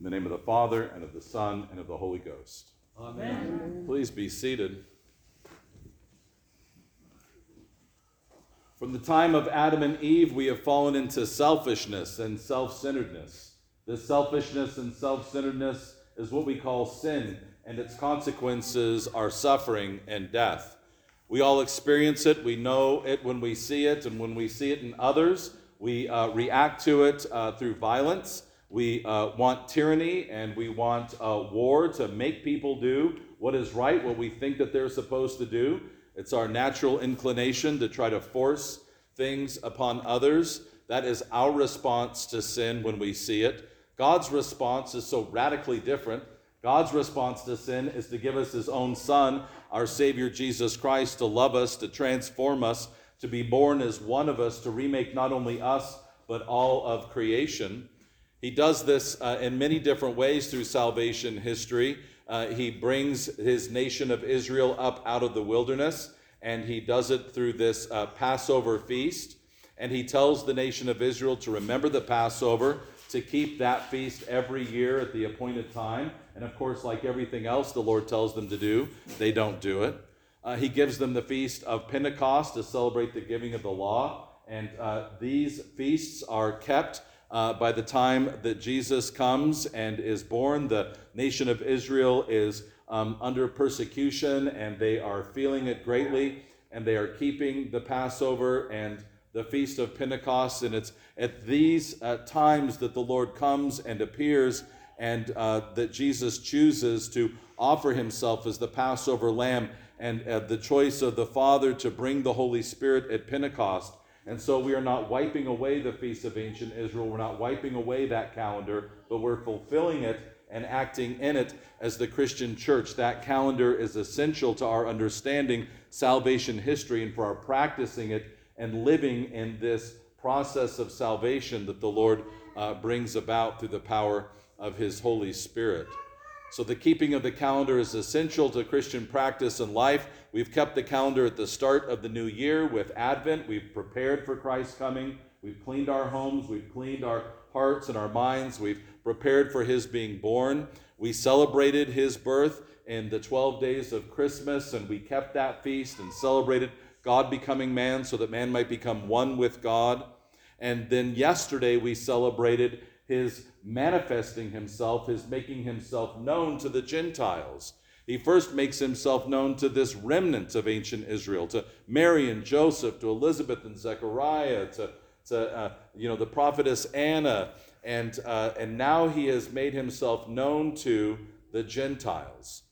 In the name of the Father, and of the Son, and of the Holy Ghost. Amen. Please be seated. From the time of Adam and Eve, we have fallen into selfishness and self centeredness. This selfishness and self centeredness is what we call sin, and its consequences are suffering and death. We all experience it. We know it when we see it, and when we see it in others, we uh, react to it uh, through violence. We uh, want tyranny and we want uh, war to make people do what is right, what we think that they're supposed to do. It's our natural inclination to try to force things upon others. That is our response to sin when we see it. God's response is so radically different. God's response to sin is to give us his own Son, our Savior Jesus Christ, to love us, to transform us, to be born as one of us, to remake not only us, but all of creation. He does this uh, in many different ways through salvation history. Uh, he brings his nation of Israel up out of the wilderness, and he does it through this uh, Passover feast. And he tells the nation of Israel to remember the Passover, to keep that feast every year at the appointed time. And of course, like everything else the Lord tells them to do, they don't do it. Uh, he gives them the feast of Pentecost to celebrate the giving of the law. And uh, these feasts are kept uh, by the time that Jesus comes and is born, the nation of Israel is um, under persecution and they are feeling it greatly, and they are keeping the Passover and the Feast of Pentecost. And it's at these uh, times that the Lord comes and appears, and uh, that Jesus chooses to offer himself as the Passover lamb, and uh, the choice of the Father to bring the Holy Spirit at Pentecost and so we are not wiping away the feast of ancient Israel. We're not wiping away that calendar, but we're fulfilling it and acting in it as the Christian church. That calendar is essential to our understanding salvation history and for our practicing it and living in this process of salvation that the Lord uh, brings about through the power of His Holy Spirit. So, the keeping of the calendar is essential to Christian practice and life. We've kept the calendar at the start of the new year with Advent. We've prepared for Christ's coming. We've cleaned our homes. We've cleaned our hearts and our minds. We've prepared for His being born. We celebrated His birth in the 12 days of Christmas, and we kept that feast and celebrated God becoming man so that man might become one with God. And then yesterday we celebrated his manifesting himself, his making himself known to the Gentiles. He first makes himself known to this remnant of ancient Israel, to Mary and Joseph, to Elizabeth and Zechariah, to, to uh, you know, the prophetess Anna, and, uh, and now he has made himself known to the Gentiles.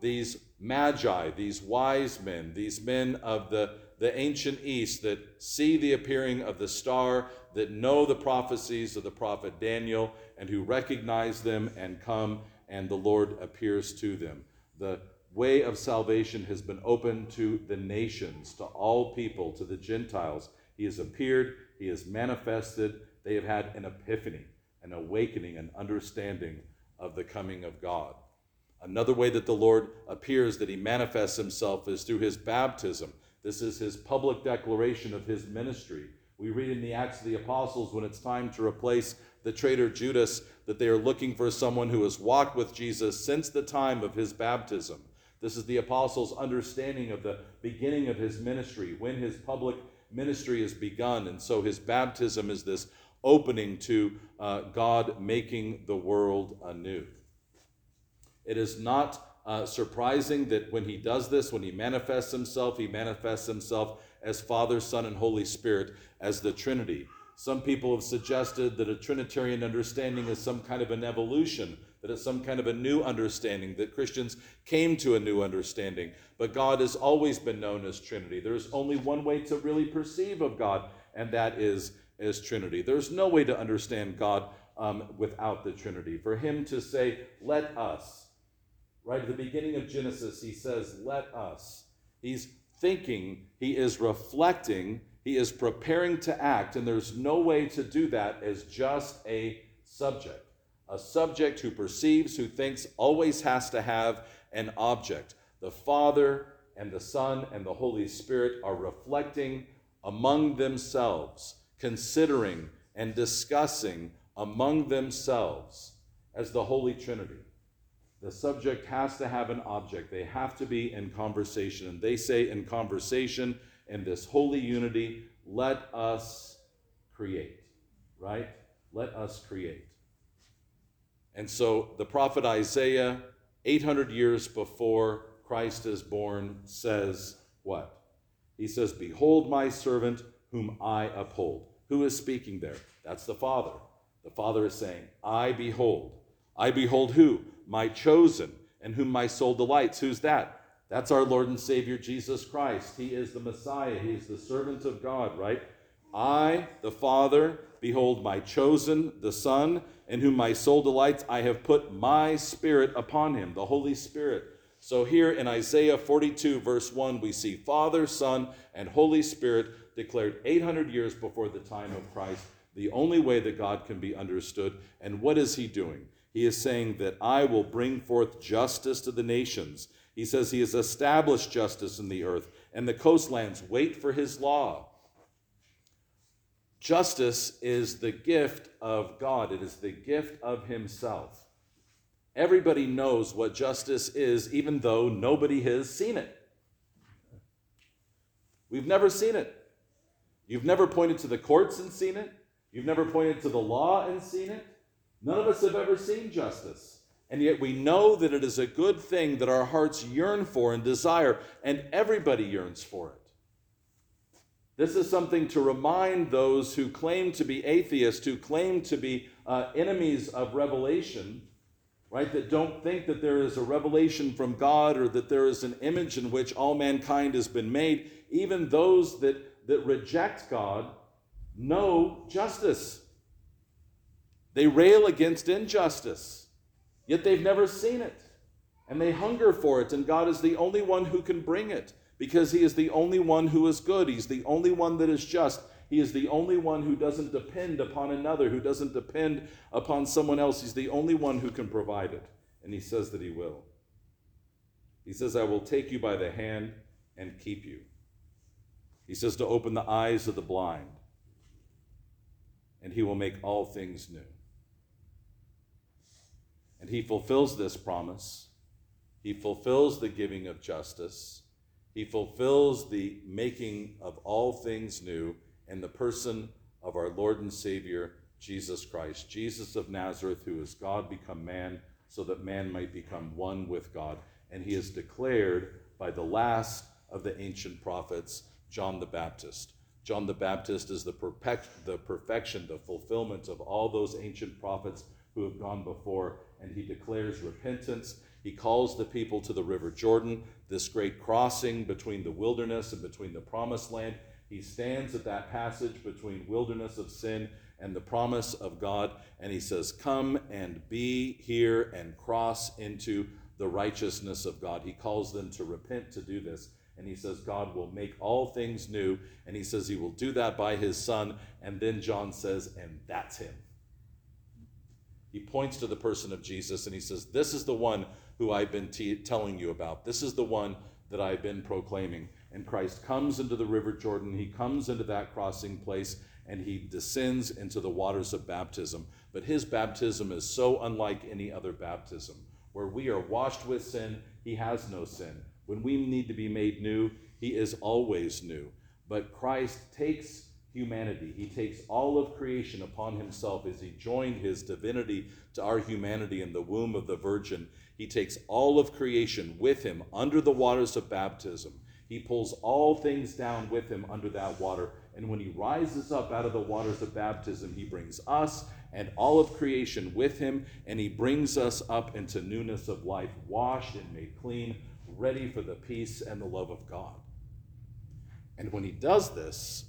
These magi, these wise men, these men of the, the ancient East that see the appearing of the star, that know the prophecies of the prophet Daniel, and who recognize them and come, and the Lord appears to them. The way of salvation has been opened to the nations, to all people, to the Gentiles. He has appeared, he has manifested. They have had an epiphany, an awakening, an understanding of the coming of God. Another way that the Lord appears, that he manifests himself, is through his baptism. This is his public declaration of his ministry. We read in the Acts of the Apostles when it's time to replace the traitor Judas that they are looking for someone who has walked with Jesus since the time of his baptism. This is the apostles' understanding of the beginning of his ministry, when his public ministry has begun. And so his baptism is this opening to uh, God making the world anew. It is not uh, surprising that when he does this, when he manifests himself, he manifests himself as Father, Son, and Holy Spirit, as the Trinity. Some people have suggested that a Trinitarian understanding is some kind of an evolution, that it's some kind of a new understanding, that Christians came to a new understanding. But God has always been known as Trinity. There's only one way to really perceive of God, and that is as Trinity. There's no way to understand God um, without the Trinity. For Him to say, let us, right at the beginning of Genesis, He says, let us. He's thinking, He is reflecting he is preparing to act, and there's no way to do that as just a subject. A subject who perceives, who thinks, always has to have an object. The Father and the Son and the Holy Spirit are reflecting among themselves, considering and discussing among themselves. as the Holy Trinity. The subject has to have an object, they have to be in conversation. And they say, in conversation, in this holy unity, let us create, right? Let us create. And so the prophet Isaiah, 800 years before Christ is born, says what? He says, Behold my servant whom I uphold. Who is speaking there? That's the Father. The Father is saying, I behold. I behold who? My chosen, and whom my soul delights. Who's that? That's our Lord and Savior Jesus Christ. He is the Messiah. He is the servant of God, right? I, the Father, behold my chosen, the Son, in whom my soul delights. I have put my Spirit upon him, the Holy Spirit. So here in Isaiah 42, verse 1, we see Father, Son, and Holy Spirit declared 800 years before the time of Christ, the only way that God can be understood. And what is he doing? He is saying that I will bring forth justice to the nations. He says he has established justice in the earth, and the coastlands wait for his law. Justice is the gift of God, it is the gift of himself. Everybody knows what justice is, even though nobody has seen it. We've never seen it. You've never pointed to the courts and seen it. You've never pointed to the law and seen it. None of us have ever seen justice. And yet we know that it is a good thing that our hearts yearn for and desire, and everybody yearns for it. This is something to remind those who claim to be atheists, who claim to be uh, enemies of revelation, right? That don't think that there is a revelation from God or that there is an image in which all mankind has been made. Even those that, that reject God know justice. They rail against injustice, yet they've never seen it. And they hunger for it, and God is the only one who can bring it because He is the only one who is good. He's the only one that is just. He is the only one who doesn't depend upon another, who doesn't depend upon someone else. He's the only one who can provide it. And he says that he will. He says, I will take you by the hand and keep you. He says to open the eyes of the blind, and he will make all things new. And he fulfills this promise. He fulfills the giving of justice. He fulfills the making of all things new in the person of our Lord and Savior, Jesus Christ, Jesus of Nazareth, who is God become man, so that man might become one with God. And he is declared by the last of the ancient prophets, John the Baptist. John the Baptist is the, perfect, the perfection, the fulfillment of all those ancient prophets who have gone before, and he declares repentance. He calls the people to the River Jordan, this great crossing between the wilderness and between the promised land. He stands at that passage between wilderness of sin and the promise of God, and he says, Come and be here and cross into the righteousness of God. He calls them to repent to do this. And he says, God will make all things new. And he says he will do that by his son. And then John says, and that's him. He points to the person of Jesus and he says, This is the one who I've been t- telling you about. This is the one that I've been proclaiming. And Christ comes into the river Jordan, he comes into that crossing place, and he descends into the waters of baptism. But his baptism is so unlike any other baptism. Where we are washed with sin, he has no sin. When we need to be made new, he is always new. But Christ takes humanity. He takes all of creation upon himself as he joined his divinity to our humanity in the womb of the Virgin. He takes all of creation with him under the waters of baptism. He pulls all things down with him under that water. And when he rises up out of the waters of baptism, he brings us and all of creation with him, and he brings us up into newness of life, washed and made clean, ready for the peace and the love of God. And when he does this,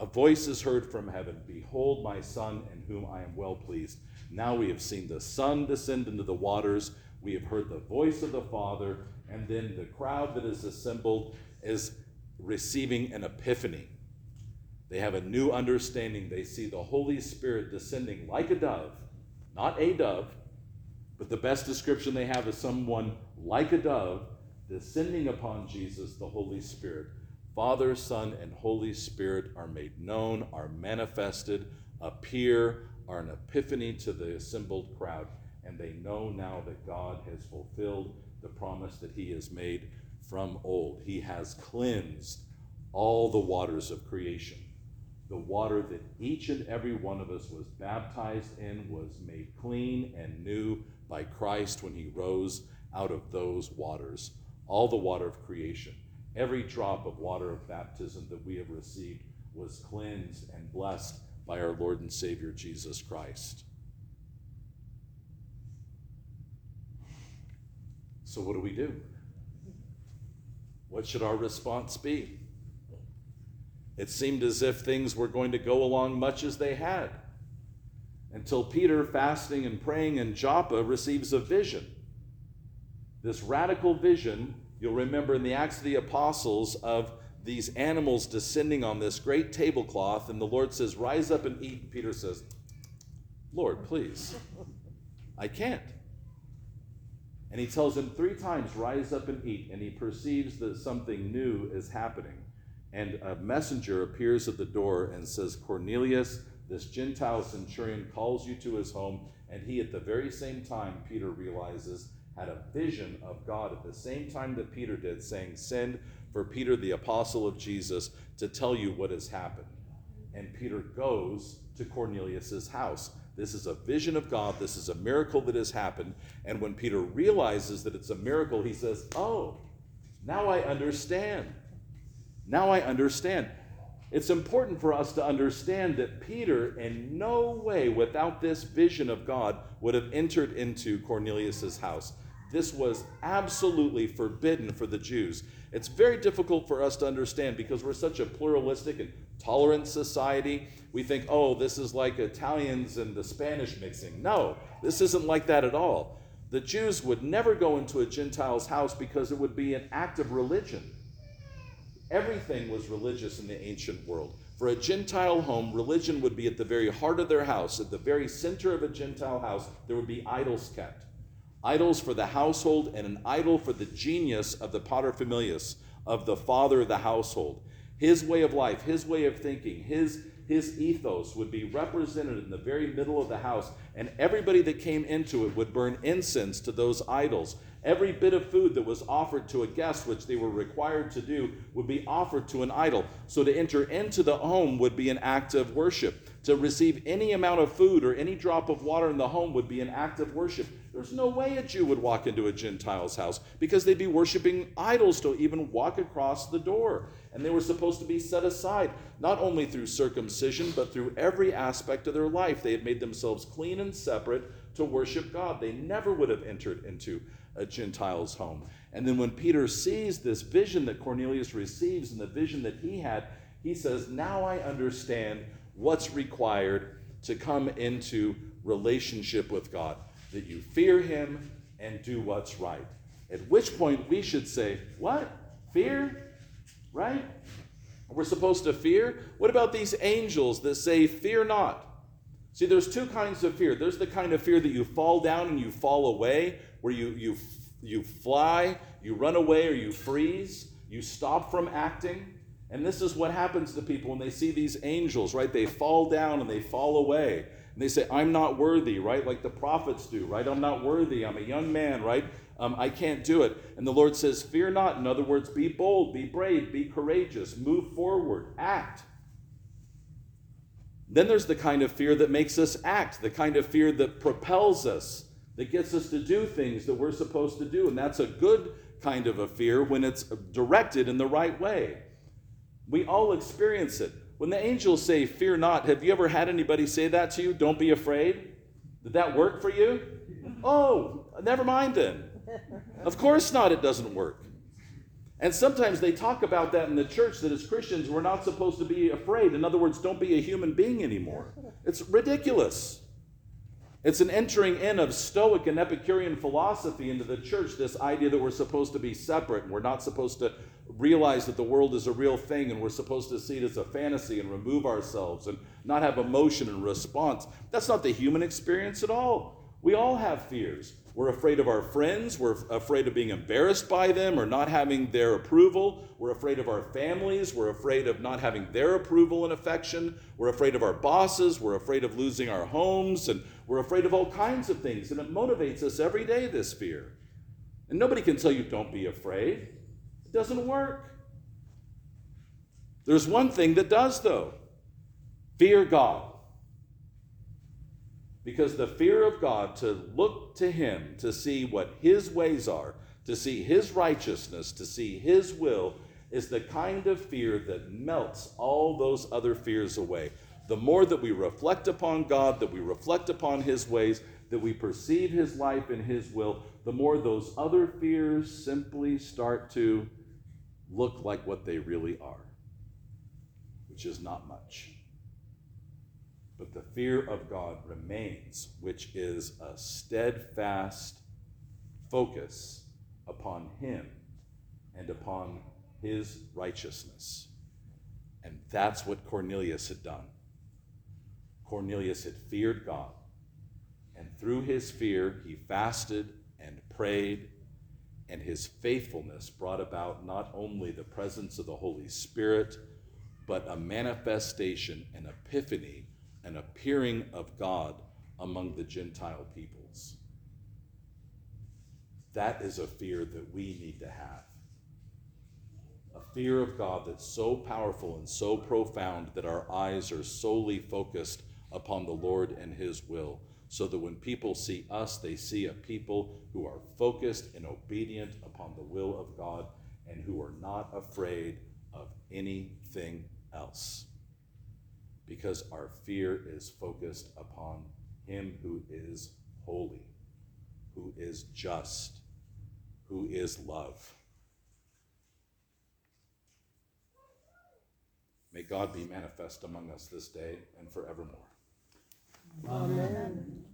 a voice is heard from heaven Behold, my Son, in whom I am well pleased. Now we have seen the Son descend into the waters. We have heard the voice of the Father, and then the crowd that is assembled is receiving an epiphany. They have a new understanding. They see the Holy Spirit descending like a dove, not a dove, but the best description they have is someone like a dove descending upon Jesus, the Holy Spirit. Father, Son, and Holy Spirit are made known, are manifested, appear, are an epiphany to the assembled crowd. and they know now that God has fulfilled the promise that He has made from old. He has cleansed all the waters of creation. The water that each and every one of us was baptized in was made clean and new by Christ when He rose out of those waters. All the water of creation, every drop of water of baptism that we have received was cleansed and blessed by our Lord and Savior Jesus Christ. So, what do we do? What should our response be? It seemed as if things were going to go along much as they had until Peter, fasting and praying in Joppa, receives a vision. This radical vision, you'll remember in the Acts of the Apostles, of these animals descending on this great tablecloth, and the Lord says, Rise up and eat. And Peter says, Lord, please, I can't. And he tells him three times, Rise up and eat. And he perceives that something new is happening. And a messenger appears at the door and says, Cornelius, this Gentile centurion calls you to his home. And he, at the very same time, Peter realizes, had a vision of God at the same time that Peter did, saying, Send for Peter, the apostle of Jesus, to tell you what has happened. And Peter goes to Cornelius's house. This is a vision of God. This is a miracle that has happened. And when Peter realizes that it's a miracle, he says, Oh, now I understand. Now I understand. It's important for us to understand that Peter, in no way, without this vision of God, would have entered into Cornelius's house. This was absolutely forbidden for the Jews. It's very difficult for us to understand because we're such a pluralistic and tolerant society. We think, oh, this is like Italians and the Spanish mixing. No, this isn't like that at all. The Jews would never go into a Gentile's house because it would be an act of religion. Everything was religious in the ancient world. For a Gentile home, religion would be at the very heart of their house. At the very center of a Gentile house, there would be idols kept idols for the household and an idol for the genius of the paterfamilias, of the father of the household. His way of life, his way of thinking, his, his ethos would be represented in the very middle of the house, and everybody that came into it would burn incense to those idols. Every bit of food that was offered to a guest, which they were required to do, would be offered to an idol. So to enter into the home would be an act of worship. To receive any amount of food or any drop of water in the home would be an act of worship. There's no way a Jew would walk into a Gentile's house because they'd be worshiping idols to even walk across the door. And they were supposed to be set aside, not only through circumcision, but through every aspect of their life. They had made themselves clean and separate to worship God. They never would have entered into a Gentile's home. And then when Peter sees this vision that Cornelius receives and the vision that he had, he says, Now I understand what's required to come into relationship with God that you fear him and do what's right. At which point we should say, What? Fear? Right? We're supposed to fear? What about these angels that say, Fear not? See, there's two kinds of fear. There's the kind of fear that you fall down and you fall away, where you, you, you fly, you run away, or you freeze, you stop from acting. And this is what happens to people when they see these angels, right? They fall down and they fall away. And they say, I'm not worthy, right? Like the prophets do, right? I'm not worthy. I'm a young man, right? Um, I can't do it. And the Lord says, Fear not. In other words, be bold, be brave, be courageous, move forward, act. Then there's the kind of fear that makes us act, the kind of fear that propels us, that gets us to do things that we're supposed to do. And that's a good kind of a fear when it's directed in the right way. We all experience it. When the angels say, Fear not, have you ever had anybody say that to you? Don't be afraid? Did that work for you? Oh, never mind then. Of course not, it doesn't work. And sometimes they talk about that in the church that as Christians we're not supposed to be afraid. In other words, don't be a human being anymore. It's ridiculous. It's an entering in of Stoic and Epicurean philosophy into the church, this idea that we're supposed to be separate and we're not supposed to realize that the world is a real thing and we're supposed to see it as a fantasy and remove ourselves and not have emotion and response. That's not the human experience at all. We all have fears. We're afraid of our friends. We're afraid of being embarrassed by them or not having their approval. We're afraid of our families. We're afraid of not having their approval and affection. We're afraid of our bosses. We're afraid of losing our homes. And We're afraid of all kinds of things, and it motivates us every day, this fear. And nobody can tell you, don't be afraid. It doesn't work. There's one thing that does, though fear God. Because the fear of God, to look to Him, to see what His ways are, to see His righteousness, to see His will, is the kind of fear that melts all those other fears away. The more that we reflect upon God, that we reflect upon His ways, that we perceive His life and His will, the more those other fears simply start to look like what they really are, which is not much. But the fear of God remains, which is a steadfast focus upon Him and upon His righteousness. And that's what Cornelius had done. Cornelius had feared God. And through his fear, he fasted and prayed, and his faithfulness brought about not only the presence of the Holy Spirit, but a manifestation, an epiphany, an appearing of God among the Gentile peoples. That is a fear that we need to have. A fear of God that's so powerful and so profound that our eyes are solely focused upon the Lord and His will, so that when people see us, they see a people who are focused and obedient upon the will of God and who are not afraid of anything else. Because our fear is focused upon Him who is holy, who is just, who is love. May God be manifest among us this day and forevermore. Amen.